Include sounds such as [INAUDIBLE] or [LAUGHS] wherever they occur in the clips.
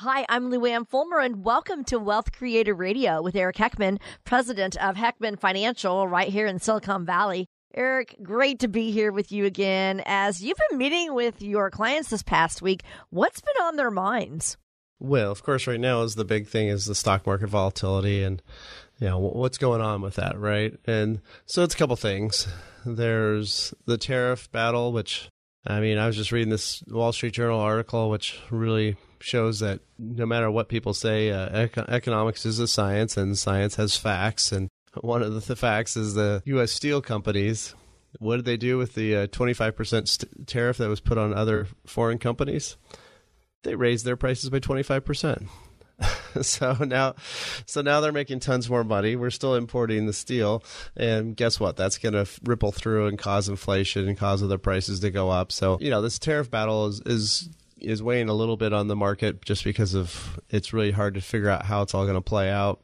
Hi, I'm Luann Fulmer, and welcome to Wealth Creator Radio with Eric Heckman, president of Heckman Financial, right here in Silicon Valley. Eric, great to be here with you again. As you've been meeting with your clients this past week, what's been on their minds? Well, of course, right now is the big thing is the stock market volatility and you know what's going on with that, right? And so it's a couple things. There's the tariff battle, which I mean, I was just reading this Wall Street Journal article, which really shows that no matter what people say, uh, econ- economics is a science, and science has facts. And one of the, the facts is the U.S. steel companies. What did they do with the uh, 25% st- tariff that was put on other foreign companies? They raised their prices by 25%. [LAUGHS] so now so now they're making tons more money we're still importing the steel and guess what that's going to ripple through and cause inflation and cause other prices to go up so you know this tariff battle is is is weighing a little bit on the market just because of it's really hard to figure out how it's all going to play out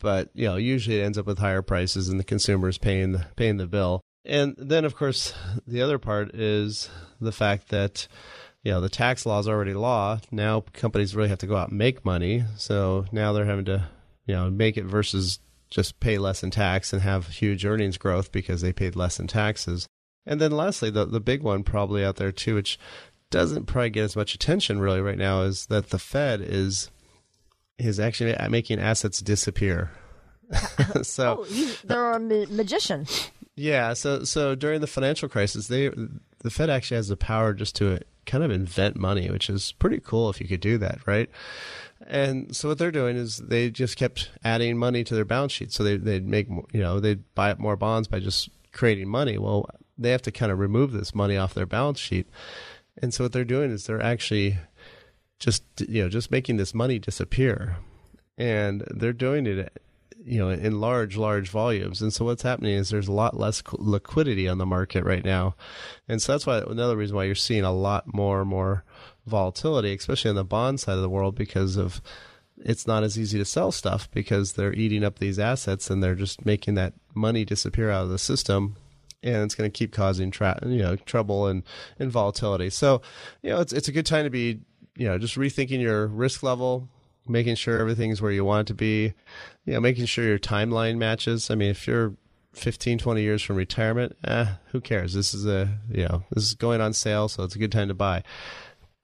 but you know usually it ends up with higher prices and the consumers paying the, paying the bill and then of course the other part is the fact that you know the tax law is already law. Now companies really have to go out and make money. So now they're having to you know make it versus just pay less in tax and have huge earnings growth because they paid less in taxes. And then lastly, the the big one probably out there too, which doesn't probably get as much attention really right now, is that the Fed is is actually making assets disappear. [LAUGHS] so oh, they're a ma- magician. Yeah. So so during the financial crisis, they the Fed actually has the power just to kind of invent money, which is pretty cool if you could do that, right? And so what they're doing is they just kept adding money to their balance sheet. So they, they'd make, you know, they'd buy up more bonds by just creating money. Well, they have to kind of remove this money off their balance sheet. And so what they're doing is they're actually just, you know, just making this money disappear. And they're doing it you know in large large volumes. And so what's happening is there's a lot less liquidity on the market right now. And so that's why another reason why you're seeing a lot more and more volatility especially on the bond side of the world because of it's not as easy to sell stuff because they're eating up these assets and they're just making that money disappear out of the system and it's going to keep causing tra- you know trouble and, and volatility so you know it's it's a good time to be you know just rethinking your risk level making sure everything's where you want it to be, you know, making sure your timeline matches. I mean, if you're 15, 20 years from retirement, eh, who cares? This is a, you know, this is going on sale, so it's a good time to buy.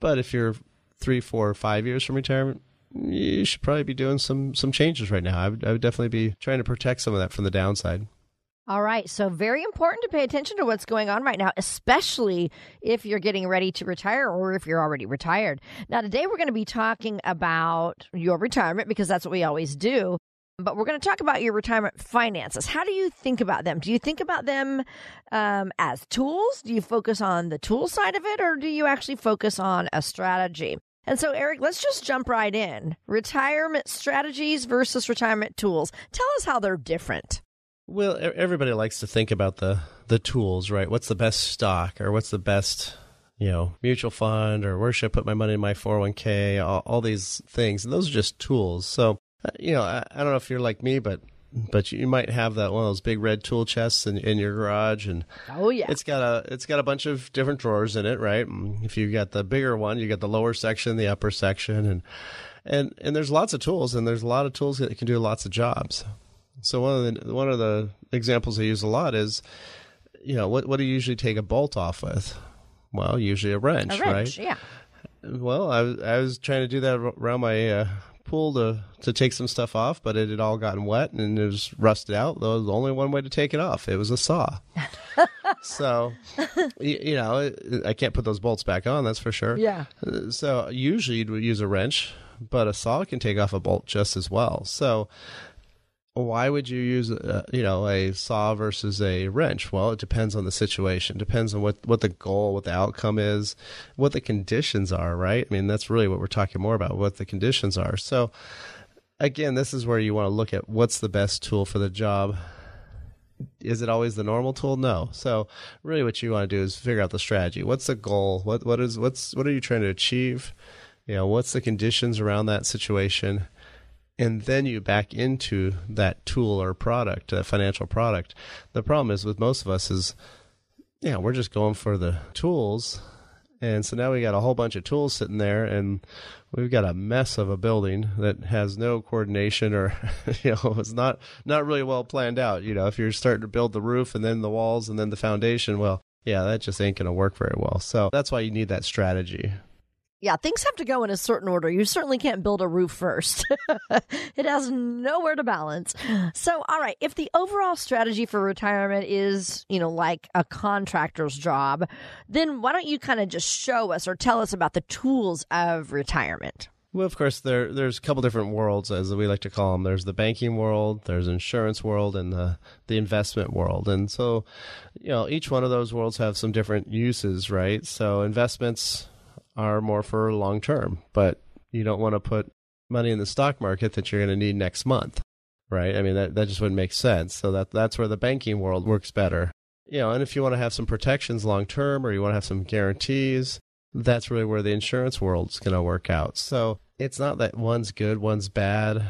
But if you're three, four, five years from retirement, you should probably be doing some some changes right now. I would, I would definitely be trying to protect some of that from the downside. All right. So, very important to pay attention to what's going on right now, especially if you're getting ready to retire or if you're already retired. Now, today we're going to be talking about your retirement because that's what we always do. But we're going to talk about your retirement finances. How do you think about them? Do you think about them um, as tools? Do you focus on the tool side of it, or do you actually focus on a strategy? And so, Eric, let's just jump right in. Retirement strategies versus retirement tools. Tell us how they're different. Well, everybody likes to think about the the tools, right? What's the best stock, or what's the best, you know, mutual fund, or where should I put my money in my four hundred oh one k? All these things, and those are just tools. So, uh, you know, I, I don't know if you're like me, but but you might have that one of those big red tool chests in, in your garage and oh yeah it's got a it's got a bunch of different drawers in it right if you got the bigger one you got the lower section the upper section and and and there's lots of tools and there's a lot of tools that can do lots of jobs so one of the one of the examples I use a lot is, you know, what what do you usually take a bolt off with? Well, usually a wrench, a wrench right? Yeah. Well, I was I was trying to do that around my uh, pool to to take some stuff off, but it had all gotten wet and it was rusted out. There was only one way to take it off. It was a saw. [LAUGHS] so, you, you, know, I can't put those bolts back on. That's for sure. Yeah. So usually you'd use a wrench, but a saw can take off a bolt just as well. So why would you use uh, you know a saw versus a wrench? Well it depends on the situation. Depends on what what the goal what the outcome is what the conditions are right? I mean that's really what we're talking more about what the conditions are. So again this is where you want to look at what's the best tool for the job. Is it always the normal tool? No. So really what you want to do is figure out the strategy. What's the goal? What what is what's what are you trying to achieve? You know what's the conditions around that situation and then you back into that tool or product, a financial product. The problem is with most of us is, yeah, we're just going for the tools. And so now we got a whole bunch of tools sitting there and we've got a mess of a building that has no coordination or [LAUGHS] you know, it's not not really well planned out. You know, if you're starting to build the roof and then the walls and then the foundation, well, yeah, that just ain't gonna work very well. So that's why you need that strategy yeah, things have to go in a certain order. You certainly can't build a roof first. [LAUGHS] it has nowhere to balance. So, all right, if the overall strategy for retirement is, you know, like a contractor's job, then why don't you kind of just show us or tell us about the tools of retirement? Well, of course, there there's a couple different worlds, as we like to call them. There's the banking world, there's insurance world, and the the investment world. And so, you know, each one of those worlds have some different uses, right? So, investments are more for long term, but you don't want to put money in the stock market that you're going to need next month, right? I mean, that, that just wouldn't make sense. So that that's where the banking world works better. You know, and if you want to have some protections long term or you want to have some guarantees, that's really where the insurance world's going to work out. So it's not that one's good, one's bad.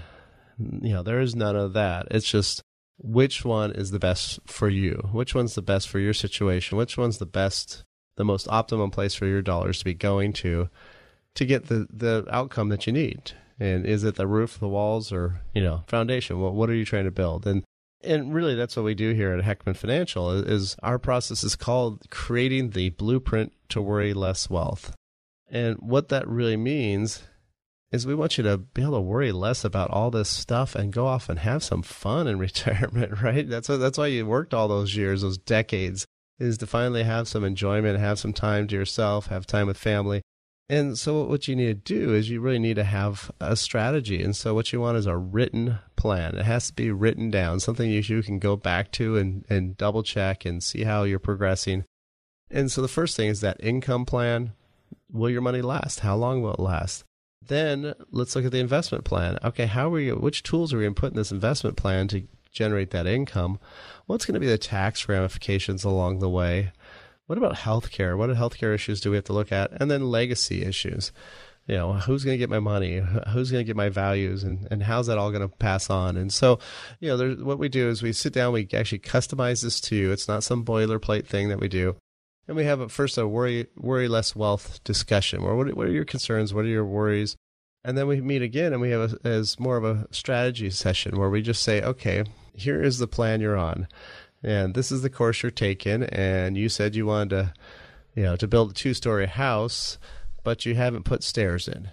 You know, there is none of that. It's just which one is the best for you? Which one's the best for your situation? Which one's the best the most optimum place for your dollars to be going to to get the, the outcome that you need. And is it the roof, the walls, or you know, foundation? What what are you trying to build? And and really, that's what we do here at Heckman Financial. Is, our process is called creating the blueprint to worry less wealth. And what that really means is we want you to be able to worry less about all this stuff and go off and have some fun in [LAUGHS] retirement, right? That's that's why you worked all those years, those decades is to finally have some enjoyment, have some time to yourself, have time with family. And so, what you need to do is you really need to have a strategy. And so, what you want is a written plan. It has to be written down, something you, can go back to and, and double check and see how you're progressing. And so, the first thing is that income plan. Will your money last? How long will it last? Then let's look at the investment plan. Okay, how are you? Which tools are we going to put in this investment plan to generate that income? What's going to be the tax ramifications along the way? What about healthcare? What healthcare issues do we have to look at? And then legacy issues. You know, who's going to get my money? Who's going to get my values? And, and how's that all going to pass on? And so, you know, what we do is we sit down, we actually customize this to you. It's not some boilerplate thing that we do. And we have a, first a worry, worry less wealth discussion. Where what, what are your concerns? What are your worries? And then we meet again and we have a, as more of a strategy session where we just say, okay, here is the plan you're on, and this is the course you're taking. And you said you wanted to, you know, to build a two story house, but you haven't put stairs in.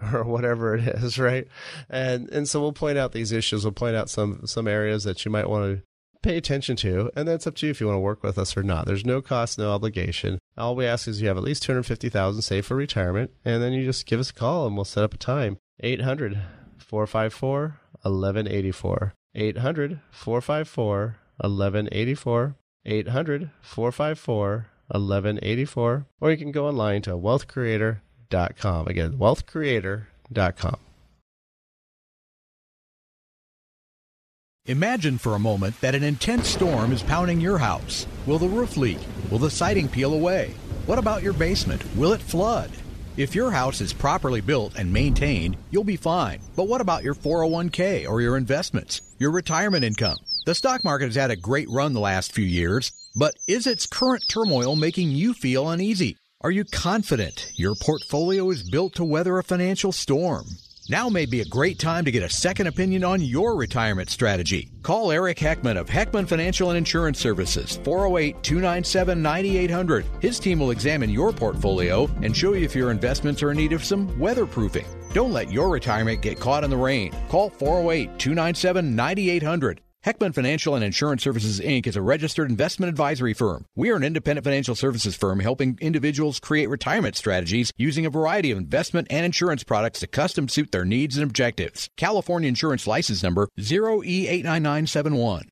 [LAUGHS] Or whatever it is, right? And and so we'll point out these issues. We'll point out some some areas that you might want to pay attention to, and that's up to you if you want to work with us or not. There's no cost, no obligation. All we ask is you have at least 250000 saved for retirement, and then you just give us a call and we'll set up a time. 800 454 1184. 800 454 1184. 800 454 1184. Or you can go online to wealthcreator.com. Again, wealthcreator.com. Imagine for a moment that an intense storm is pounding your house. Will the roof leak? Will the siding peel away? What about your basement? Will it flood? If your house is properly built and maintained, you'll be fine. But what about your 401k or your investments, your retirement income? The stock market has had a great run the last few years, but is its current turmoil making you feel uneasy? Are you confident your portfolio is built to weather a financial storm? Now may be a great time to get a second opinion on your retirement strategy. Call Eric Heckman of Heckman Financial and Insurance Services, 408 297 9800. His team will examine your portfolio and show you if your investments are in need of some weatherproofing. Don't let your retirement get caught in the rain. Call 408 297 9800. Heckman Financial and Insurance Services Inc. is a registered investment advisory firm. We are an independent financial services firm helping individuals create retirement strategies using a variety of investment and insurance products to custom suit their needs and objectives. California Insurance License Number 0E89971.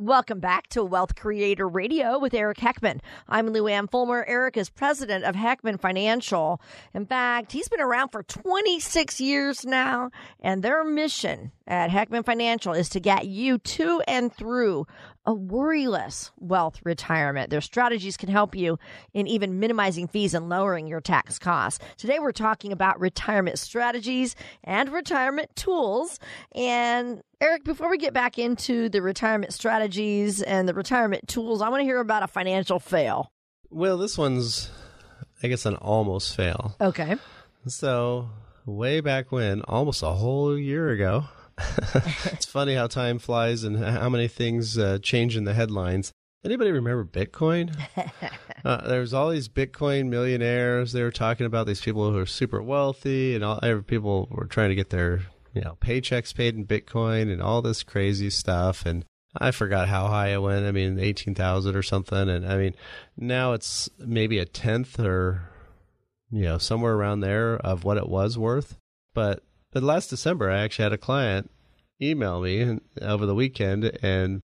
Welcome back to Wealth Creator Radio with Eric Heckman. I'm Lou Ann Fulmer. Eric is president of Heckman Financial. In fact, he's been around for 26 years now, and their mission at Heckman Financial is to get you to and through a worryless wealth retirement. Their strategies can help you in even minimizing fees and lowering your tax costs. Today, we're talking about retirement strategies and retirement tools. And Eric, before we get back into the retirement strategies and the retirement tools, I want to hear about a financial fail. Well, this one's, I guess, an almost fail. Okay. So, way back when, almost a whole year ago, [LAUGHS] it's funny how time flies and how many things uh, change in the headlines. Anybody remember Bitcoin? [LAUGHS] uh, there was all these Bitcoin millionaires. They were talking about these people who are super wealthy, and all people were trying to get their you know paychecks paid in Bitcoin and all this crazy stuff. And I forgot how high it went. I mean, eighteen thousand or something. And I mean, now it's maybe a tenth or you know somewhere around there of what it was worth. But but last December, I actually had a client email me over the weekend, and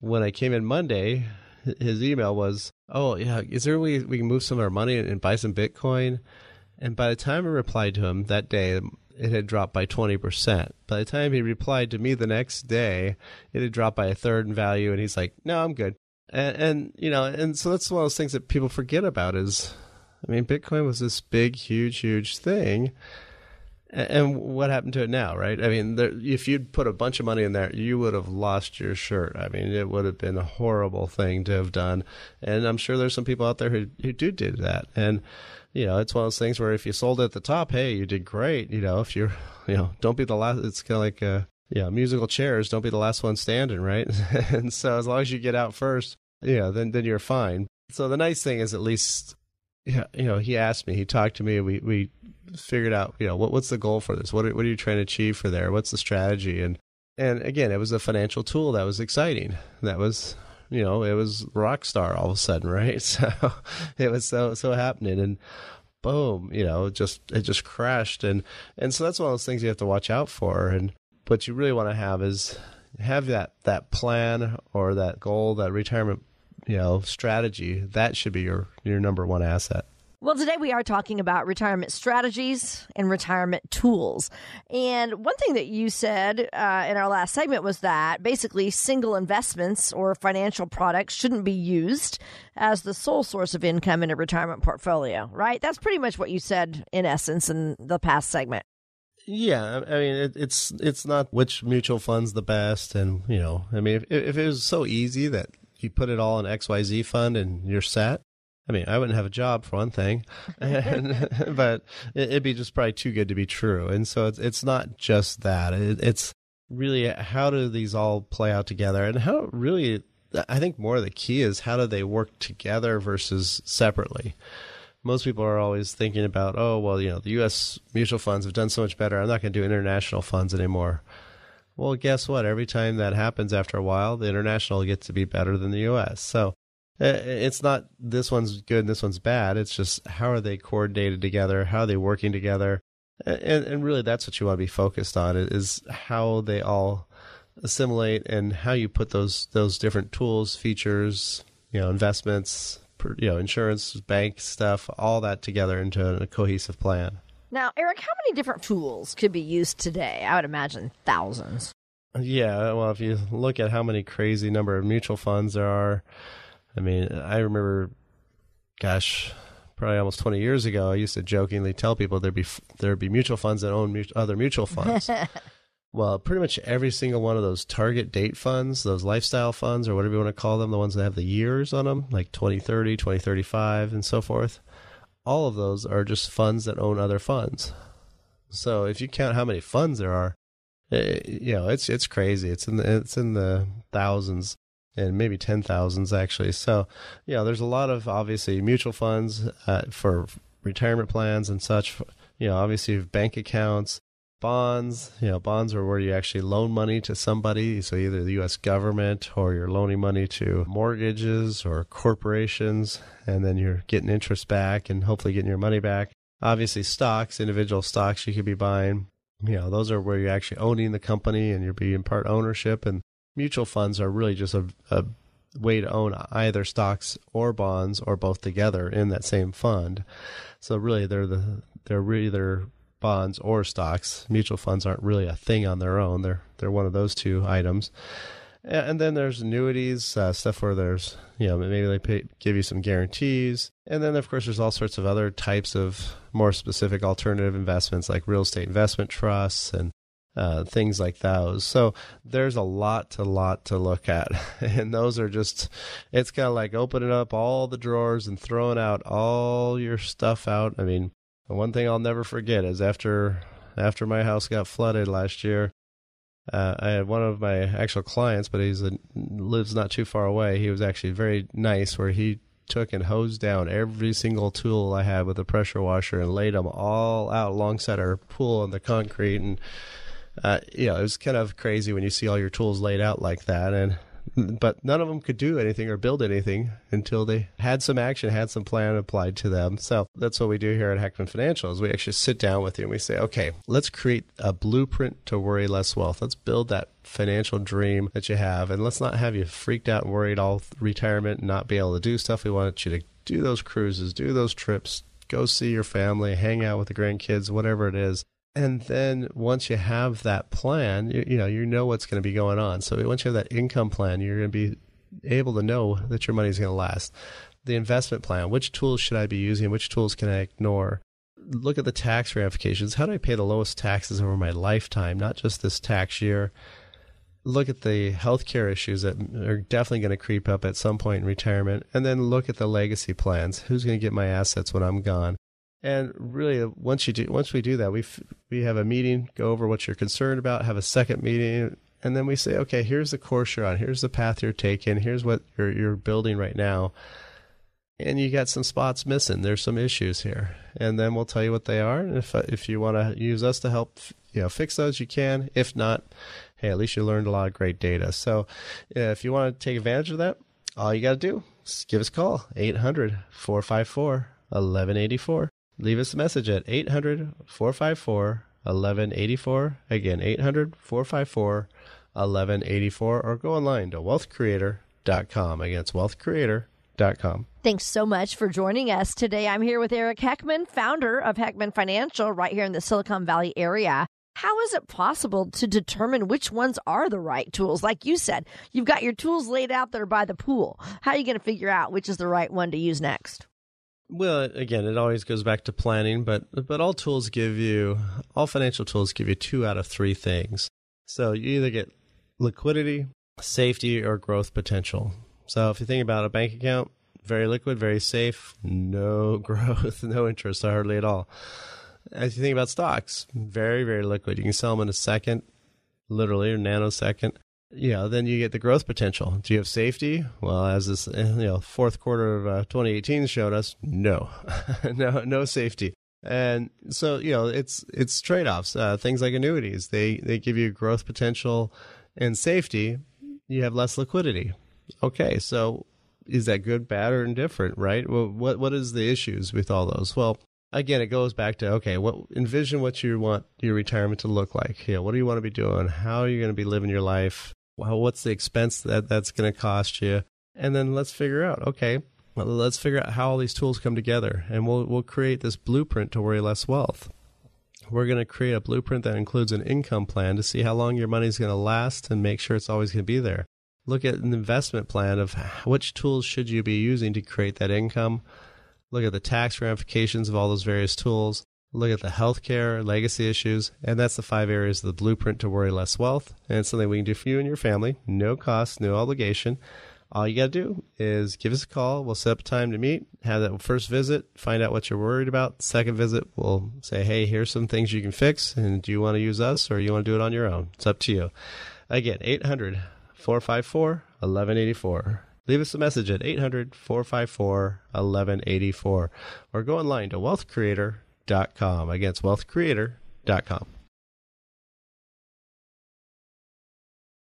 when I came in Monday, his email was, "Oh yeah, is there a way we can move some of our money and buy some Bitcoin?" And by the time I replied to him that day, it had dropped by 20%. By the time he replied to me the next day, it had dropped by a third in value. And he's like, no, I'm good. And, and, you know, and so that's one of those things that people forget about is, I mean, Bitcoin was this big, huge, huge thing. And what happened to it now, right? I mean, there, if you'd put a bunch of money in there, you would have lost your shirt. I mean, it would have been a horrible thing to have done. And I'm sure there's some people out there who, who do do that. And, you know, it's one of those things where if you sold at the top, hey, you did great. You know, if you're, [LAUGHS] you know, don't be the last, it's kind of like, uh, yeah, musical chairs, don't be the last one standing, right? [LAUGHS] and so as long as you get out first, yeah, then, then you're fine. So the nice thing is at least you know, he asked me, he talked to me, we, we figured out, you know, what, what's the goal for this? What are, what are you trying to achieve for there? What's the strategy? And, and again, it was a financial tool that was exciting. That was, you know, it was rock star all of a sudden, right? [LAUGHS] So it was so, so happening and boom, you know, it just, it just crashed. And, and so that's one of those things you have to watch out for. And what you really want to have is have that, that plan or that goal, that retirement you know strategy that should be your your number one asset well, today we are talking about retirement strategies and retirement tools. And one thing that you said uh, in our last segment was that basically single investments or financial products shouldn't be used as the sole source of income in a retirement portfolio, right? That's pretty much what you said in essence in the past segment. Yeah, I mean it, it's it's not which mutual fund's the best, and you know, I mean if, if it was so easy that you put it all in XYZ fund and you're set. I mean, I wouldn't have a job for one thing, [LAUGHS] and, [LAUGHS] but it'd be just probably too good to be true. And so it's it's not just that. It, it's really how do these all play out together, and how really I think more of the key is how do they work together versus separately. Most people are always thinking about, oh well, you know, the U.S. mutual funds have done so much better. I'm not going to do international funds anymore. Well, guess what? Every time that happens after a while, the international gets to be better than the U.S. So uh, it's not this one's good and this one's bad. It's just how are they coordinated together? How are they working together? And, and really, that's what you want to be focused on is how they all assimilate and how you put those those different tools, features, you know, investments, you know, insurance, bank stuff, all that together into a cohesive plan. Now, Eric, how many different tools could be used today? I would imagine thousands. Yeah, well, if you look at how many crazy number of mutual funds there are, I mean, I remember, gosh, probably almost 20 years ago, I used to jokingly tell people there'd be there'd be mutual funds that own other mutual funds. [LAUGHS] well, pretty much every single one of those target date funds, those lifestyle funds, or whatever you want to call them, the ones that have the years on them, like 2030, 2035, and so forth all of those are just funds that own other funds. So if you count how many funds there are, it, eh, you know it's it's crazy. It's in the it's in the thousands and maybe ten thousands actually. So you know there's a lot of obviously mutual funds uh, for retirement plans and such. You know obviously bank accounts. Bonds. You know, bonds are where you actually loan money to somebody, so either the U.S. government or you're loaning money to mortgages or corporations, and then you're getting interest back and hopefully getting your money back. Obviously, stocks, individual stocks you could be buying. You know, those are where you're actually owning the company and you're being part ownership. And mutual funds are really just a, a way to own either stocks or bonds or both together in that same fund. So really, they're the they're either bonds or stocks. Mutual funds aren't really a thing on their own. They're they're one of those two items. And then there's annuities, uh, stuff where there's, you know, maybe they pay, give you some guarantees. And then, of course, there's all sorts of other types of more specific alternative investments like real estate investment trusts and uh, things like those. So there's a lot to lot to look at, [LAUGHS] and those are just it's kind of like opening up all the drawers and throwing out all your stuff out. I mean, one thing I'll never forget is after after my house got flooded last year. Uh, I had one of my actual clients, but he's a, lives not too far away. He was actually very nice, where he took and hosed down every single tool I had with a pressure washer and laid them all out alongside our pool on the concrete and uh, you know, it was kind of crazy when you see all your tools laid out like that. And [LAUGHS] but none of them could do anything or build anything until they had some action, had some plan applied to them. So that's what we do here at Heckman Financial is we actually sit down with you and we say, okay, let's create a blueprint to worry less wealth. Let's build that financial dream that you have, and let's not have you freaked out and worried all retirement and not be able to do stuff. We want you to do those cruises, do those trips, go see your family, hang out with the grandkids, whatever it is and then once you have that plan, you, you know you know what's going to be going on. So once you have that income plan, you're going to be able to know that your money is going to last. The investment plan: which tools should I be using? Which tools can I ignore? Look at the tax ramifications. How do I pay the lowest taxes over my lifetime, not just this tax year? Look at the healthcare issues that are definitely going to creep up at some point in retirement, and then look at the legacy plans. Who's going to get my assets when I'm gone? And really, once you do, once we do that, we we have a meeting, go over what you're concerned about, have a second meeting, and then we say, okay, here's the course you're on, here's the path you're taking, here's what you're you're building right now, and you got some spots missing. There's some issues here, and then we'll tell you what they are. And if uh, if you want to use us to help, you know, fix those, you can. If not, hey, at least you learned a lot of great data. So, if you want to take advantage of that, all you got to do is give us a call 800 454 1184 leave us a message at 800 454 1184. Again, 800 454 1184, or go online to wealthcreator.com. Again, it's wealthcreator.com. Thanks so much for joining us today. I'm here with Eric Heckman, founder of Heckman Financial, right here in the Silicon Valley area. How is it possible to determine which ones are the right tools? Like you said, you've got your tools laid out there by the pool. How are you going to figure out which is the right one to use next? Well, again, it always goes back to planning, but but all tools give you all financial tools give you two out of three things. So you either get liquidity, safety, or growth potential. So if you think about a bank account, very liquid, very safe, no [LAUGHS] growth, no interest hardly at all. As you think about stocks, very, very liquid. You can sell them in a second, literally, or nanosecond you know, then you get the growth potential. Do you have safety? Well, as this eh, you know fourth quarter of uh, 2018 showed us, no, [LAUGHS] no, no safety. And so you know, it's it's trade offs. Uh, things like annuities, they they give you growth potential and safety. You have less liquidity. Okay, so is that good, bad, or indifferent? Right? Well, what what is the issues with all those? Well, again, it goes back to okay, what envision what you want your retirement to look like. Yeah, what do you want to be doing? How are you going to be living your life? Well, what's the expense that that's going to cost you? And then let's figure out, okay, well, let's figure out how all these tools come together, and we'll we'll create this blueprint to worry less wealth. We're going to create a blueprint that includes an income plan to see how long your money is going to last and make sure it's always going to be there. Look at an investment plan of which tools should you be using to create that income. Look at the tax ramifications of all those various tools look at the healthcare legacy issues, and that's the five areas of the blueprint to worry less wealth. And it's something we can do for you and your family, no cost, no obligation. All you got to do is give us a call. We'll set up a time to meet, have that first visit, find out what you're worried about. Second visit, we'll say, hey, here's some things you can fix. And do you want to use us or you want to do it on your own? It's up to you. Again, 800 454 1184. Leave us a message at 800 454 1184 or go online to Wealth Creator com. Again, it's wealthcreator.com.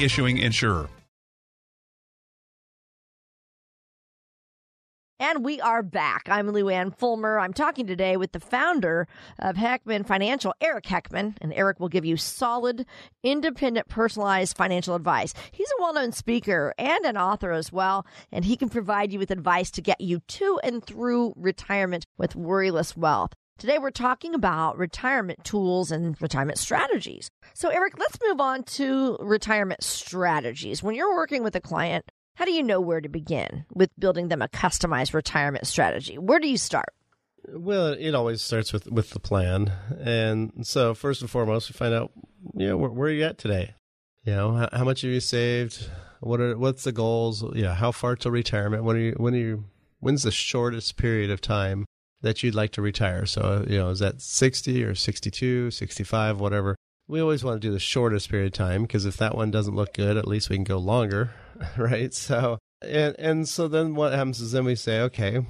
issuing insurer. And we are back. I'm Lou Ann Fulmer. I'm talking today with the founder of Heckman Financial, Eric Heckman, and Eric will give you solid, independent, personalized financial advice. He's a well known speaker and an author as well, and he can provide you with advice to get you to and through retirement with worryless wealth. Today, we're talking about retirement tools and retirement strategies. So, Eric, let's move on to retirement strategies. When you're working with a client, how do you know where to begin with building them a customized retirement strategy? Where do you start? Well, it always starts with, with the plan. And so, first and foremost, we find out, you know, where, where are you at today? You know, how, how, much have you saved? What are what's the goals? Yeah, how far to retirement? When are you when are you when's the shortest period of time that you'd like to retire? So, uh, you know, is that 60 or 62, 65, whatever? We always want to do the shortest period of time because if that one doesn't look good, at least we can go longer, [LAUGHS] right? So, and and so then what happens is then we say, okay,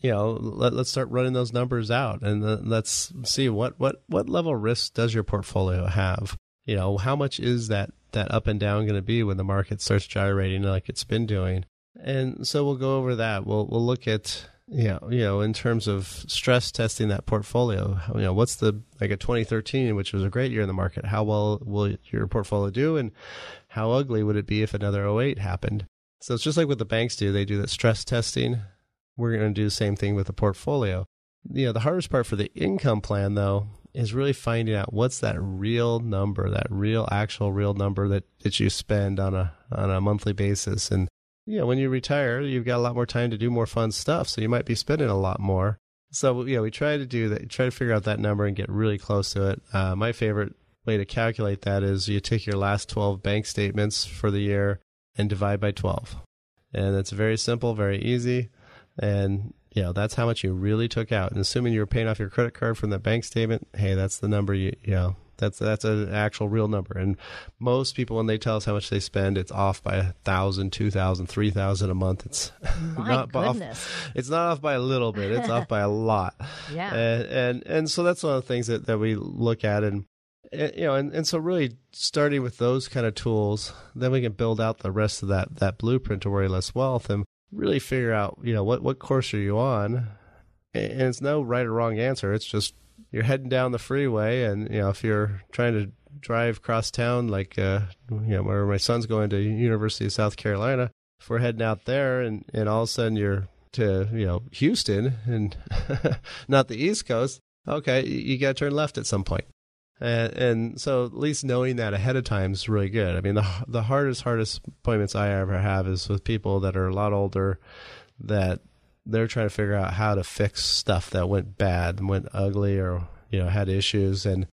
you know, let, us start running those numbers out and let's see what what what level risk does your portfolio have? You know, how much is that that up and down going to be when the market starts gyrating like it's been doing? And so we'll go over that. We'll we'll look at yeah, you know, in terms of stress testing that portfolio, you know, what's the like a 2013, which was a great year in the market? How well will your portfolio do, and how ugly would it be if another 08 happened? So it's just like what the banks do; they do that stress testing. We're going to do the same thing with the portfolio. You know, the hardest part for the income plan, though, is really finding out what's that real number, that real, actual, real number that that you spend on a on a monthly basis, and yeah, when you retire, you've got a lot more time to do more fun stuff. So you might be spending a lot more. So yeah, we try to do that. Try to figure out that number and get really close to it. Uh, my favorite way to calculate that is you take your last 12 bank statements for the year and divide by 12. And it's very simple, very easy. And you know, that's how much you really took out. And assuming you were paying off your credit card from that bank statement, hey, that's the number you, you know, that's that's an actual real number. And most people, when they tell us how much they spend, it's off by a thousand, two thousand, three thousand a month. It's [LAUGHS] My not goodness. off. It's not off by a little bit. It's off by a lot. [LAUGHS] Yeah. And, and and so that's one of the things that that we look at and you know, and, and so really starting with those kind of tools, then we can build out the rest of that that blueprint to worry less wealth and really figure out, you know, what what course are you on? And it's no right or wrong answer. It's just you're heading down the freeway, and you know if you're trying to drive cross town, like uh, you know where my son's going to University of South Carolina, if we're heading out there, and and all of a sudden you're to you know Houston and [LAUGHS] not the East Coast, okay, you got to turn left at some point. And, and so at least knowing that ahead of time is really good. I mean, the the hardest hardest appointments I ever have is with people that are a lot older that they're trying to figure out how to fix stuff that went bad and went ugly or you know had issues. And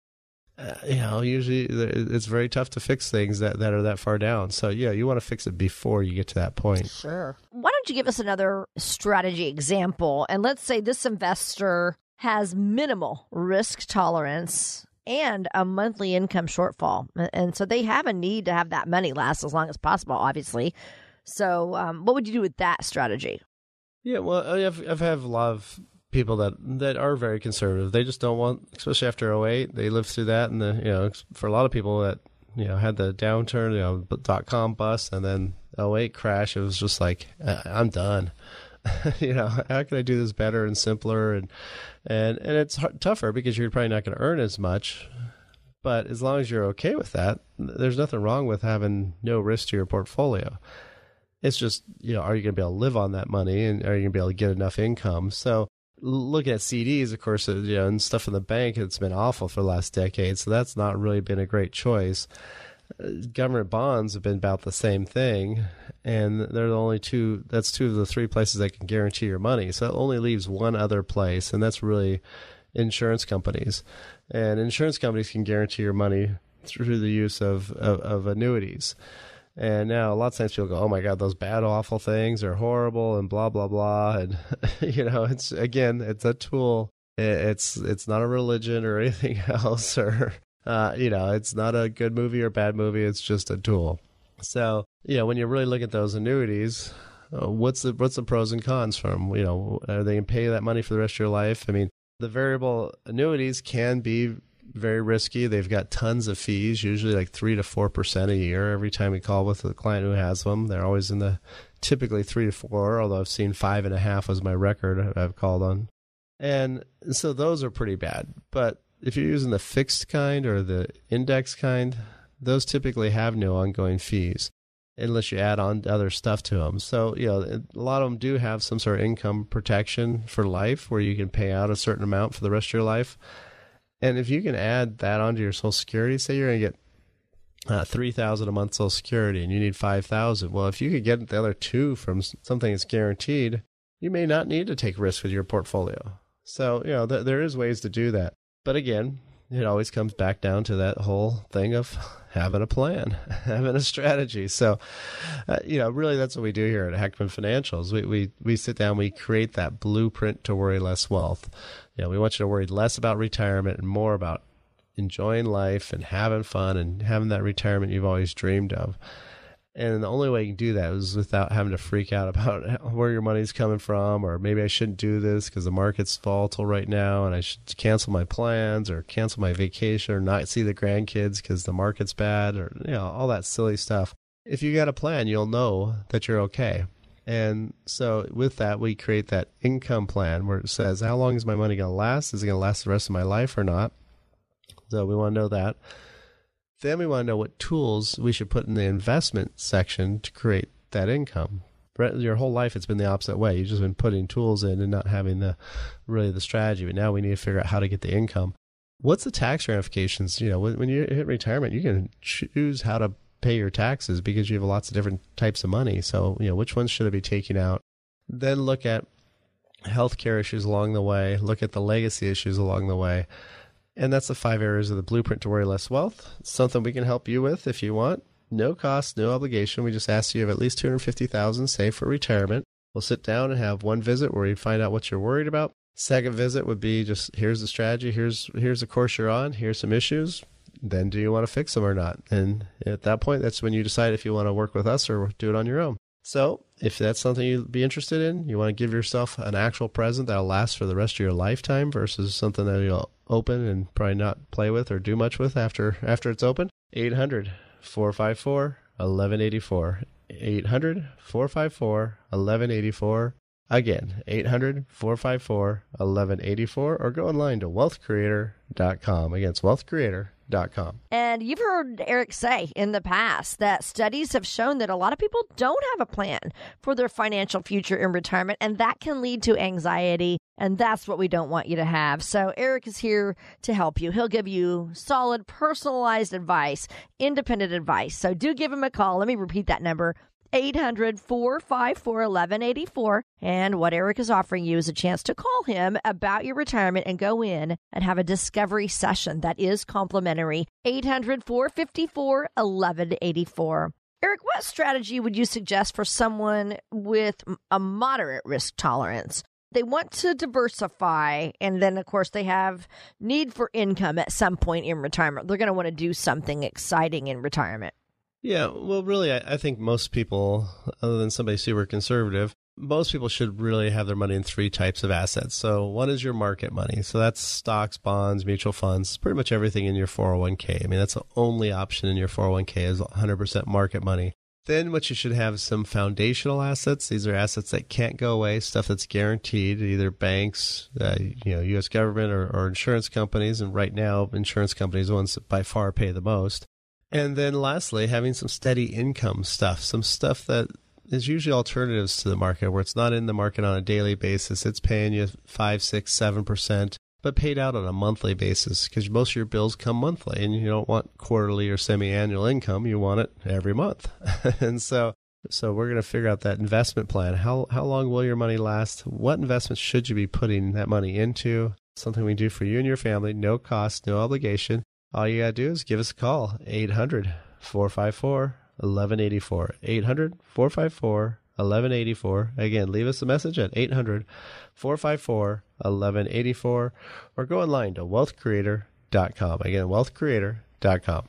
uh, you know usually it's very tough to fix things that, that are that far down. So yeah you want to fix it before you get to that point. Sure. Why don't you give us another strategy example? And let's say this investor has minimal risk tolerance and a monthly income shortfall. And so they have a need to have that money last as long as possible obviously. So um, what would you do with that strategy yeah, well, I've I've had a lot of people that that are very conservative. They just don't want, especially after 08, they lived through that, and the you know, for a lot of people that you know had the downturn, you know, dot com bust, and then 08 crash. It was just like uh, I'm done. [LAUGHS] you know, how can I do this better and simpler and and and it's hard, tougher because you're probably not going to earn as much. But as long as you're okay with that, there's nothing wrong with having no risk to your portfolio. It's just, you know, are you going to be able to live on that money and are you going to be able to get enough income? So looking at CDs, of course, uh, you know, and stuff in the bank, it's been awful for the last decade. So that's not really been a great choice. Uh, government bonds have been about the same thing, and they're the only two. That's two of the three places that can guarantee your money. So it only leaves one other place, and that's really insurance companies. And insurance companies can guarantee your money through the use of, of, of annuities. And now a lot of times people go, "Oh my God, those bad, awful things are horrible," and blah blah blah. And [LAUGHS] you know, it's again, it's a tool. It's it's not a religion or [LAUGHS] anything else, or uh, you know, it's not a good movie or bad movie. It's just a tool. So you know, when you really look at those annuities, uh, what's the what's the pros and cons from? You know, are they going to pay that money for the rest of your life? I mean, the variable annuities can be very risky. They've got tons of fees, usually like three to four percent a year. Every time we call with a client who has them, they're always in the typically three to four. Although I've seen five and a half was my record I've called on, and so those are pretty bad. But if you're using the fixed kind or the index kind, those typically have no ongoing fees unless you add on other stuff to them. So, you know, a lot of them do have some sort of income protection for life where you can pay out a certain amount for the rest of your life. And if you can add that onto your Social Security, say you're going to get uh, three thousand a month Social Security, and you need five thousand. Well, if you could get the other two from something that's guaranteed, you may not need to take risk with your portfolio. So you know th- there is ways to do that. But again, it always comes back down to that whole thing of having a plan, [LAUGHS] having a strategy. So, uh, you know, really that's what we do here at Heckman Financials. We, we, we sit down, we create that blueprint to worry less wealth. You know, we want you to worry less about retirement and more about enjoying life and having fun and having that retirement you've always dreamed of. And the only way you can do that is without having to freak out about [LAUGHS] where your money's coming from, or maybe I shouldn't do this because the market's volatile right now and I should cancel my plans or cancel my vacation or not see the grandkids because the market's bad or, you know, all that silly stuff. If you got a plan, you'll know that you're okay. And so with that, we create that income plan where it says, how long is my money going to last? Is it going to last the rest of my life or not? So we want to know that. Then we want to know what tools we should put in the investment section to create that income. Your whole life, it's been the opposite way. You've just been putting tools in and not having the really the strategy. But now we need to figure out how to get the income. What's the tax ramifications? You know, when you hit retirement, you can choose how to pay your taxes because you have lots of different types of money. So, you know, which ones should I be taking out? Then look at healthcare issues along the way. Look at the legacy issues along the way and that's the five areas of the blueprint to worry less wealth. something we can help you with if you want. No cost, no obligation. We just ask you have at least 250,000 saved for retirement. We'll sit down and have one visit where you find out what you're worried about. Second visit would be just here's the strategy, here's here's the course you're on, here's some issues. Then do you want to fix them or not? And at that point, that's when you decide if you want to work with us or do it on your own. So, if that's something you'd be interested in, you want to give yourself an actual present that'll last for the rest of your lifetime versus something that you'll open and probably not play with or do much with after after it's open. 800 454 1184. 800 454 1184. Again, 800 454 1184 or go online to wealthcreator.com. Again, it's wealthcreator.com and you've heard Eric say in the past that studies have shown that a lot of people don't have a plan for their financial future in retirement, and that can lead to anxiety. And that's what we don't want you to have. So, Eric is here to help you. He'll give you solid, personalized advice, independent advice. So, do give him a call. Let me repeat that number 800 454 1184. And what Eric is offering you is a chance to call him about your retirement and go in and have a discovery session that is complimentary. 800 454 1184. Eric, what strategy would you suggest for someone with a moderate risk tolerance? They want to diversify, and then, of course, they have need for income at some point in retirement. They're going to want to do something exciting in retirement. Yeah, well, really, I, I, think most people, other than somebody super conservative, most people should really have their money in three types of assets. So, one is your market money. So, that's stocks, bonds, mutual funds, pretty much everything in your 401k. I mean, that's the only option in your 401k is 100% market money. Then what you should have is some foundational assets. These are assets that can't go away, stuff that's guaranteed, either banks, uh, you know, U.S. government or, or insurance companies. And right now, insurance companies are the ones that by far pay the most. And then lastly, having some steady income stuff, some stuff that is usually alternatives to the market where it's not in the market on a daily basis. It's paying you five, six, seven percent but paid out on a monthly basis because most of your bills come monthly and you don't want quarterly or semi-annual income. You want it every month. [LAUGHS] And so so we're going to figure out that investment plan. How how long will your money last? What investments should you be putting that money into? Something we do for you and your family. No cost no obligation all you got to do is give us a call 800 454 1184 800 454 1184. Again, leave us a message at 800 454 1184 or go online to wealthcreator.com. Again, wealthcreator.com.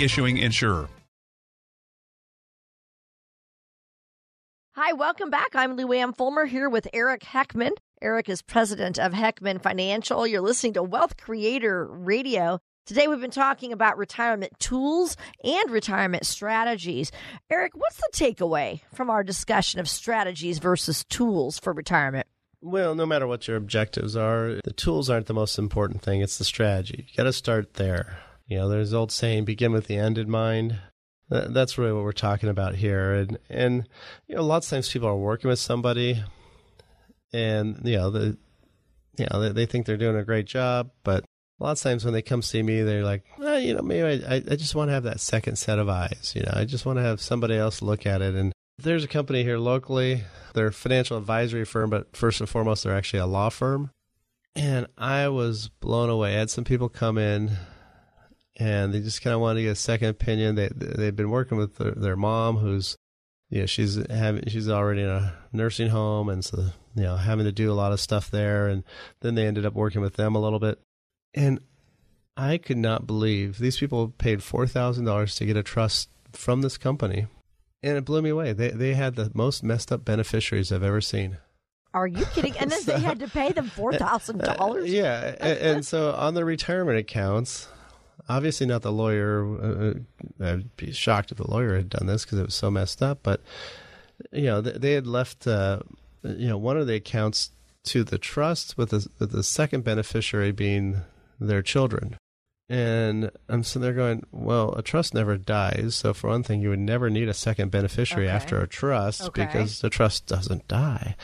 issuing insurer. Hi, welcome back. I'm Lou Ann Fulmer here with Eric Heckman. Eric is president of Heckman Financial. You're listening to Wealth Creator Radio. Today we've been talking about retirement tools and retirement strategies. Eric, what's the takeaway from our discussion of strategies versus tools for retirement? Well, no matter what your objectives are, the tools aren't the most important thing. It's the strategy. You got to start there. You know, there's old saying, begin with the end in mind. That's really what we're talking about here. And, and, you know, lots of times people are working with somebody and, you know, the, you know, they, think they're doing a great job, but a lot of times when they come see me, they're like, you know, maybe I, I just want to have that second set of eyes. You know, I just want to have somebody else look at it. And there's a company here locally. They're a financial advisory firm, but first and foremost, they're actually a law firm. And I was blown away. I had some people come in and they just kind of wanted to get a second opinion. They they've been working with their, their mom, who's you know she's having she's already in a nursing home, and so you know having to do a lot of stuff there. And then they ended up working with them a little bit, and I could not believe these people paid four thousand dollars to get a trust from this company, and it blew me away. They they had the most messed up beneficiaries I've ever seen. Are you kidding? And then so, they had to pay them [LAUGHS] four thousand dollars. Yeah, and, and so on the retirement accounts, obviously not the lawyer. Uh, uh, I'd be shocked if the lawyer had done this because it was so messed up. But you know, they, they had left uh, you know one of the accounts to the trust with the with the second beneficiary being their children. And I'm sitting there going, well, a trust never dies. So for one thing, you would never need a second beneficiary okay. after a trust okay. because the trust doesn't die,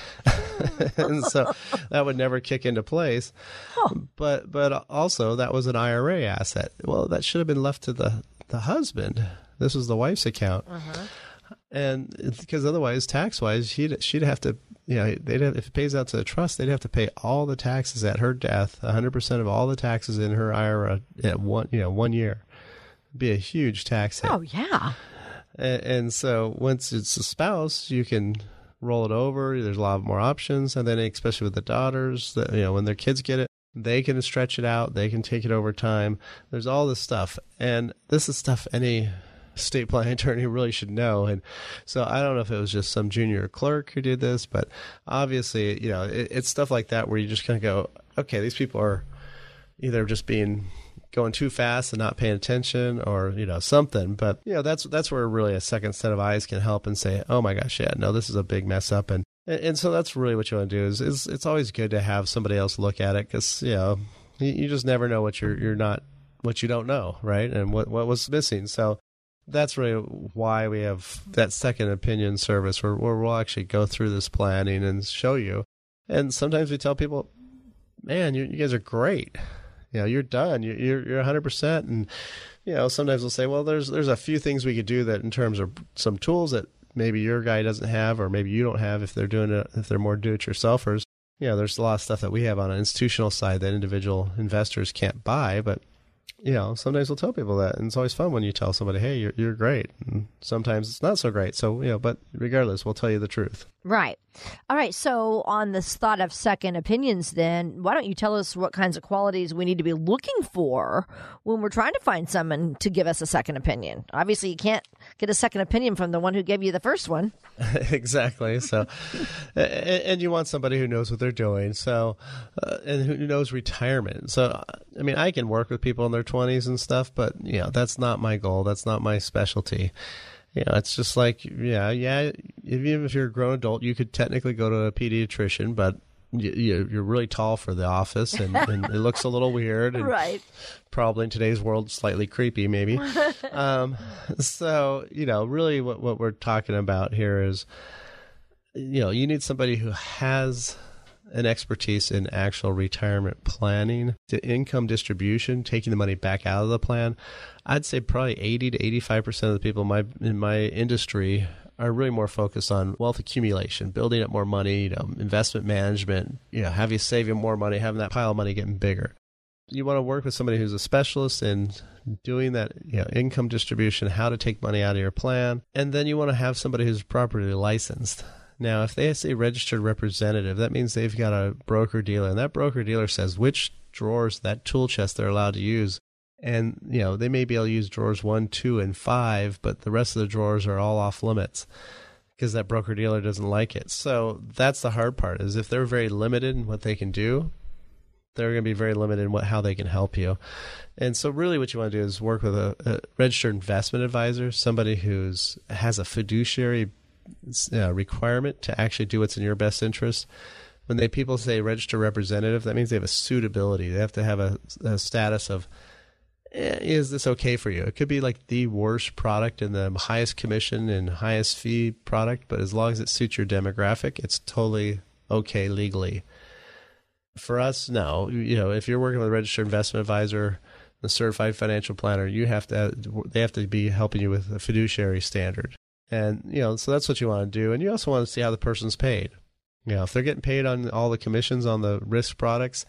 [LAUGHS] and so that would never kick into place. Huh. But but also that was an IRA asset. Well, that should have been left to the the husband. This was the wife's account. Uh-huh and because otherwise, tax wise, she'd she'd have to, you know, they'd have, if it pays out to the trust, they'd have to pay all the taxes at her death, hundred percent of all the taxes in her IRA at one, you know, one year. It'd be a huge tax hit. Oh yeah. And, and so once it's a spouse, you can roll it over. There's a lot more options, and then especially with the daughters, that you know, when their kids get it, they can stretch it out. They can take it over time. There's all this stuff, and this is stuff any state planning [LAUGHS] attorney really should know. And so I don't know if it was just some junior clerk who did this, but obviously, you know, it, it's stuff like that where you just kind of go, okay, these people are either just being going too fast and not paying attention or you know something but you know that's that's where really a second set of eyes can help and say oh my gosh yeah no this is a big mess up and and so that's really what you want to do is, is it's always good to have somebody else look at it because you know you, you just never know what you're you're not what you don't know, right? And what what was missing. So that's really why we have that second opinion service where, where we'll actually go through this planning and show you. And sometimes we tell people, man, you, you guys are great. You know, you're done. You're, you're, you're 100%. And, you know, sometimes we'll say, well, there's, there's a few things we could do that in terms of some tools that maybe your guy doesn't have, or maybe you don't have if they're doing it, if they're more do it yourselfers. You know, there's a lot of stuff that we have on an institutional side that individual investors can't buy, but you know, sometimes we'll tell people that, and it's always fun when you tell somebody, "Hey, you're you're great." And sometimes it's not so great. So you know, but regardless, we'll tell you the truth. Right. All right. So, on this thought of second opinions, then, why don't you tell us what kinds of qualities we need to be looking for when we're trying to find someone to give us a second opinion? Obviously, you can't get a second opinion from the one who gave you the first one. [LAUGHS] exactly. So, [LAUGHS] and, and, you want somebody who knows what they're doing. So, uh, and who knows retirement. So, I mean, I can work with people in their 20s and stuff, but, you know, that's not my goal. That's not my specialty you know, it's just like, yeah, yeah. Even if you're a grown adult, you could technically go to a pediatrician, but you, are really tall for the office, and, and, it looks a little weird. And right. Probably in today's world, slightly creepy, maybe. [LAUGHS] um, so, you know, really, what what we're talking about here is, you know, you need somebody who has an expertise in actual retirement planning, to income distribution, taking the money back out of the plan. I'd say probably 80 to 85% of the people in my in my industry are really more focused on wealth accumulation, building up more money, you know, investment management, you know, have you save saving more money, having that pile of money getting bigger. You want to work with somebody who's a specialist in doing that you know, income distribution, how to take money out of your plan, and then you want to have somebody who's properly licensed. Now, if they say registered representative, that means they've got a broker dealer, and that broker dealer says which drawers, that tool chest they're allowed to use. And, you know, they may be able to use drawers one, two, and five, but the rest of the drawers are all off limits because that broker dealer doesn't like it. So that's the hard part is if they're very limited in what they can do, they're going to be very limited in what how they can help you. And so really what you want to do is work with a, a registered investment advisor, somebody who's has a fiduciary uh, requirement to actually do what's in your best interest. When they people say register representative, that means they have a suitability. They have to have a, a status of eh, is this okay for you? It could be like the worst product and the highest commission and highest fee product, but as long as it suits your demographic, it's totally okay legally. For us, no. You know, if you're working with a registered investment advisor, a certified financial planner, you have to they have to be helping you with a fiduciary standard. And, you know, so that's what you want to do. And you also want to see how the person's paid. You know, if they're getting paid on all the commissions on the risk products,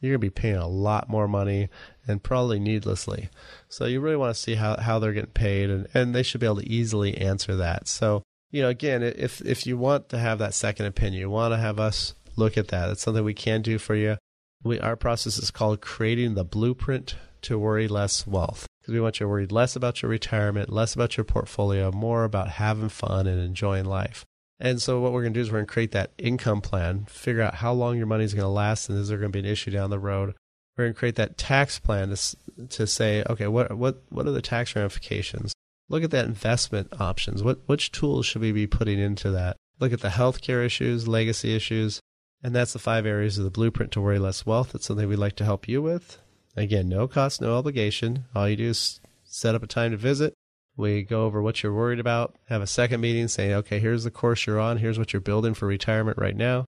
you're going to be paying a lot more money and probably needlessly. So you really want to see how, how they're getting paid and, and they should be able to easily answer that. So, you know, again, if, if you want to have that second opinion, you want to have us look at that. It's something we can do for you. We, our process is called creating the blueprint to worry less wealth because we want you to worry less about your retirement, less about your portfolio, more about having fun and enjoying life. And so what we're going to do is we're going to create that income plan, figure out how long your money is going to last, and is there going to be an issue down the road. We're going to create that tax plan to, to say, okay, what what what are the tax ramifications? Look at that investment options. What which tools should we be putting into that? Look at the healthcare issues, legacy issues, and that's the five areas of the blueprint to worry less wealth. It's something we'd like to help you with. Again, no cost, no obligation. All you do is set up a time to visit. We go over what you're worried about, have a second meeting saying, okay, here's the course you're on, here's what you're building for retirement right now,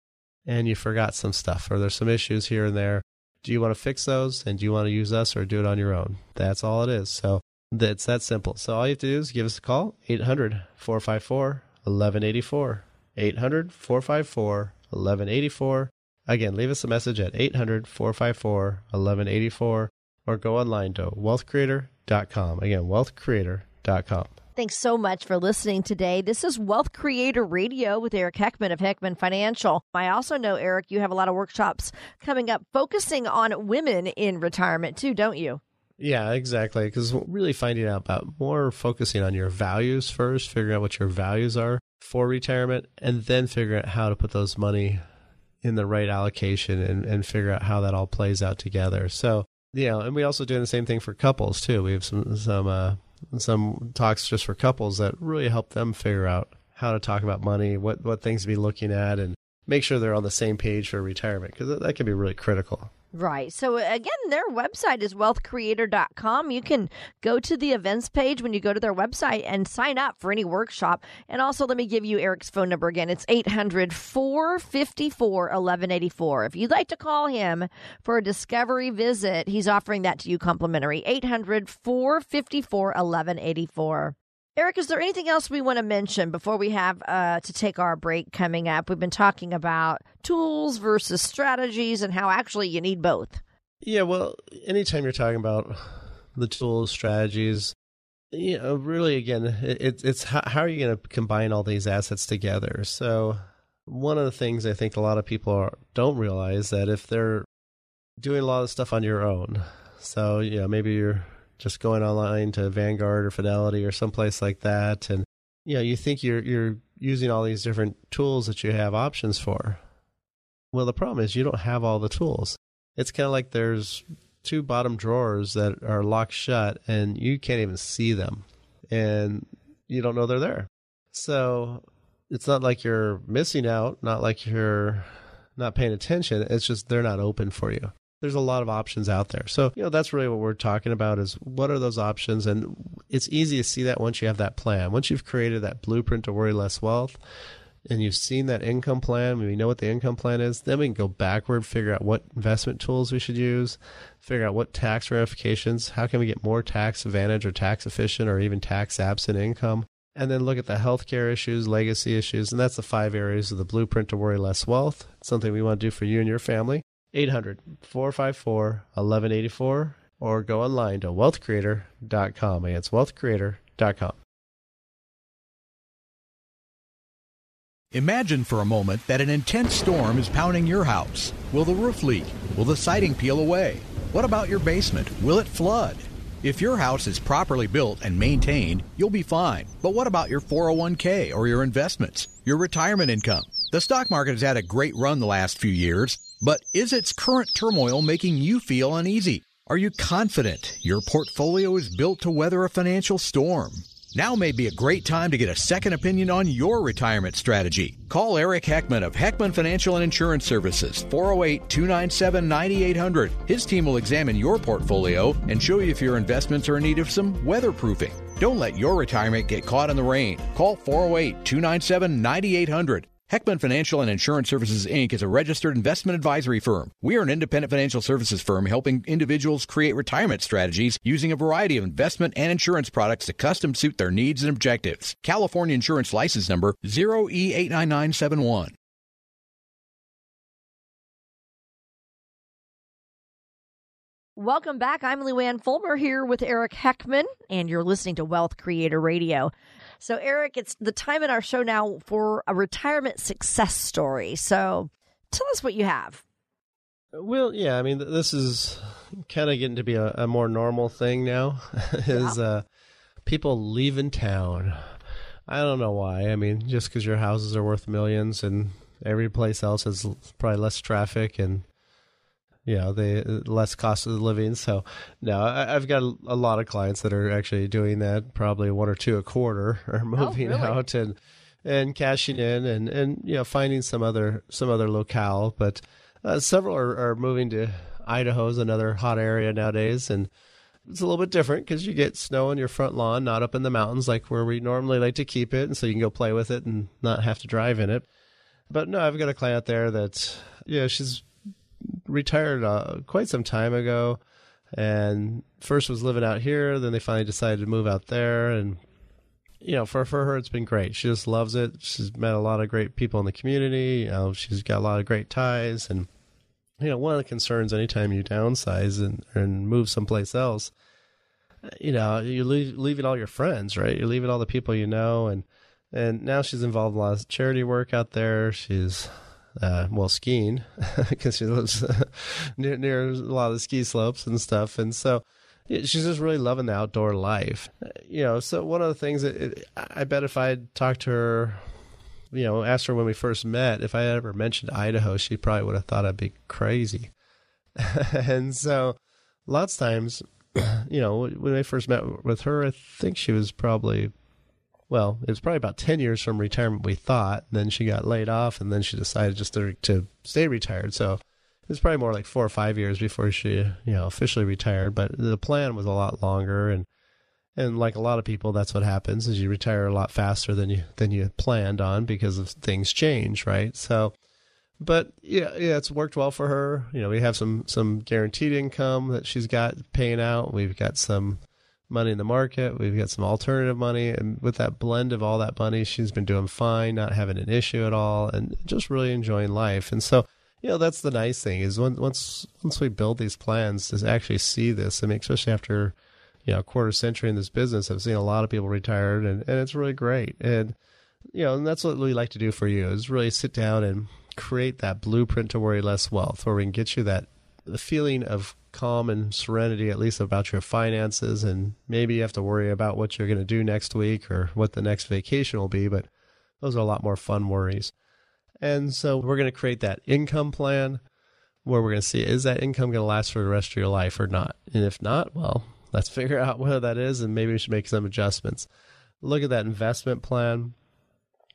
and you forgot some stuff, or there's some issues here and there. Do you want to fix those, and do you want to use us or do it on your own? That's all it is. So it's that simple. So all you have to do is give us a call, 800 454 1184. 800 454 1184. Again, leave us a message at 800 454 1184 or go online to wealthcreator.com. Again, wealthcreator.com. Thanks so much for listening today. This is Wealth Creator Radio with Eric Heckman of Heckman Financial. I also know, Eric, you have a lot of workshops coming up focusing on women in retirement too, don't you? Yeah, exactly. Because really finding out about more focusing on your values first, figuring out what your values are for retirement, and then figuring out how to put those money in the right allocation and, and figure out how that all plays out together. So, you know, and we also doing the same thing for couples too. We have some some uh, some talks just for couples that really help them figure out how to talk about money, what what things to be looking at, and make sure they're on the same page for retirement because that can be really critical. Right. So again, their website is wealthcreator.com. You can go to the events page when you go to their website and sign up for any workshop. And also, let me give you Eric's phone number again. It's 800 454 1184. If you'd like to call him for a discovery visit, he's offering that to you complimentary. 800 454 1184. Eric, is there anything else we want to mention before we have uh, to take our break coming up? We've been talking about tools versus strategies and how actually you need both. Yeah, well, anytime you're talking about the tools, strategies, you know, really, again, it, it's how, how are you going to combine all these assets together? So, one of the things I think a lot of people are, don't realize that if they're doing a lot of stuff on your own, so you know, maybe you're just going online to Vanguard or Fidelity or someplace like that, and you know you think you're you're using all these different tools that you have options for. Well, the problem is you don't have all the tools. It's kind of like there's two bottom drawers that are locked shut and you can't even see them and you don't know they're there. So it's not like you're missing out, not like you're not paying attention. It's just they're not open for you there's a lot of options out there. So, you know, that's really what we're talking about is what are those options? And it's easy to see that once you have that plan. Once you've created that blueprint to worry less wealth and you've seen that income plan, we know what the income plan is, then we can go backward, figure out what investment tools we should use, figure out what tax ramifications, how can we get more tax advantage or tax efficient or even tax absent income. And then look at the healthcare issues, legacy issues, and that's the five areas of the blueprint to worry less wealth. It's something we want to do for you and your family. 800 454 1184 or go online to wealthcreator.com. It's wealthcreator.com. Imagine for a moment that an intense storm is pounding your house. Will the roof leak? Will the siding peel away? What about your basement? Will it flood? If your house is properly built and maintained, you'll be fine. But what about your 401k or your investments? Your retirement income? The stock market has had a great run the last few years. But is its current turmoil making you feel uneasy? Are you confident your portfolio is built to weather a financial storm? Now may be a great time to get a second opinion on your retirement strategy. Call Eric Heckman of Heckman Financial and Insurance Services, 408 297 9800. His team will examine your portfolio and show you if your investments are in need of some weatherproofing. Don't let your retirement get caught in the rain. Call 408 297 9800. Heckman Financial and Insurance Services Inc. is a registered investment advisory firm. We are an independent financial services firm helping individuals create retirement strategies using a variety of investment and insurance products to custom suit their needs and objectives. California Insurance License Number 0E89971. Welcome back. I'm Luann Fulmer here with Eric Heckman, and you're listening to Wealth Creator Radio. So, Eric, it's the time in our show now for a retirement success story. So, tell us what you have. Well, yeah, I mean, this is kind of getting to be a, a more normal thing now. [LAUGHS] is yeah. uh, people leaving town? I don't know why. I mean, just because your houses are worth millions and every place else has probably less traffic and you know the less cost of living. So no, I, have got a, a, lot of clients that are actually doing that. Probably one or two a quarter [LAUGHS] are oh, moving oh, really? out and and cashing in and and you know finding some other some other locale. But uh, several are, are moving to Idaho's another hot area nowadays and. It's a little bit different because you get snow on your front lawn, not up in the mountains like where we normally like to keep it, and so you can go play with it and not have to drive in it. But no, I've got a client there that yeah, she's retired uh, quite some time ago, and first was living out here. Then they finally decided to move out there, and you know, for for her, it's been great. She just loves it. She's met a lot of great people in the community. You know, she's got a lot of great ties, and you know, one of the concerns anytime you downsize and and move someplace else, you know, you're leave, leaving all your friends, right? You're leaving all the people you know, and and now she's involved in a lot of charity work out there. She's uh, well, skiing [LAUGHS] because she lives [LAUGHS] near, near a lot of the ski slopes and stuff. And so she's just really loving the outdoor life. You know, so one of the things that it, I bet if I talked to her, you know, asked her when we first met, if I had ever mentioned Idaho, she probably would have thought I'd be crazy. [LAUGHS] and so lots of times, [CLEARS THROAT] you know, when I first met with her, I think she was probably well, it was probably about 10 years from retirement, we thought. Then she got laid off, and then she decided just to, to stay retired. So it was probably more like four or five years before she, you know, officially retired. But the plan was a lot longer. And, and like a lot of people, that's what happens is you retire a lot faster than you, than you planned on because of things change, right? So, but yeah, yeah, it's worked well for her. You know, we have some, some guaranteed income that she's got paying out. We've got some, money in the market. We've got some alternative money. And with that blend of all that money, she's been doing fine, not having an issue at all, and just really enjoying life. And so, you know, that's the nice thing is when, once once we build these plans to actually see this, I mean, especially after, you know, a quarter century in this business, I've seen a lot of people retired and, and it's really great. And, you know, and that's what we like to do for you is really sit down and create that blueprint to worry less wealth where we can get you that the feeling of calm and serenity, at least about your finances. And maybe you have to worry about what you're going to do next week or what the next vacation will be. But those are a lot more fun worries. And so we're going to create that income plan where we're going to see is that income going to last for the rest of your life or not? And if not, well, let's [LAUGHS] figure out what that is and maybe we should make some adjustments. Look at that investment plan.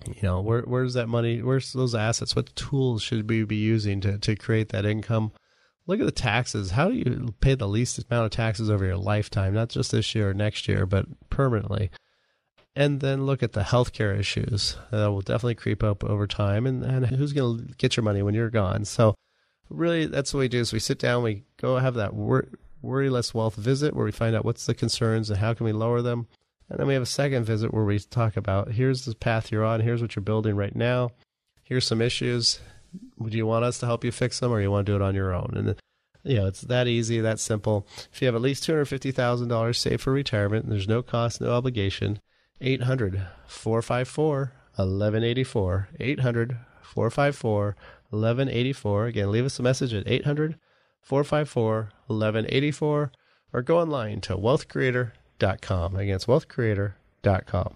You know, where, where's that money? Where's those assets? What tools should we be using to, to create that income? Look at the taxes. How do you pay the least amount of taxes over your lifetime, not just this year or next year, but permanently? And then look at the healthcare issues that will definitely creep up over time. And, and who's going to get your money when you're gone? So, really, that's what we do: is we sit down, we go have that wor- worry less wealth visit, where we find out what's the concerns and how can we lower them. And then we have a second visit where we talk about here's the path you're on, here's what you're building right now, here's some issues, would you want us to help you fix them or you want to do it on your own? And you know, it's that easy, that simple. If you have at least $250,000 saved for retirement, there's no cost, no obligation. 800 454 1184. 800 454 1184. Again, leave us a message at 800 454 1184 or go online to wealthcreator.com. Again, it's wealthcreator.com.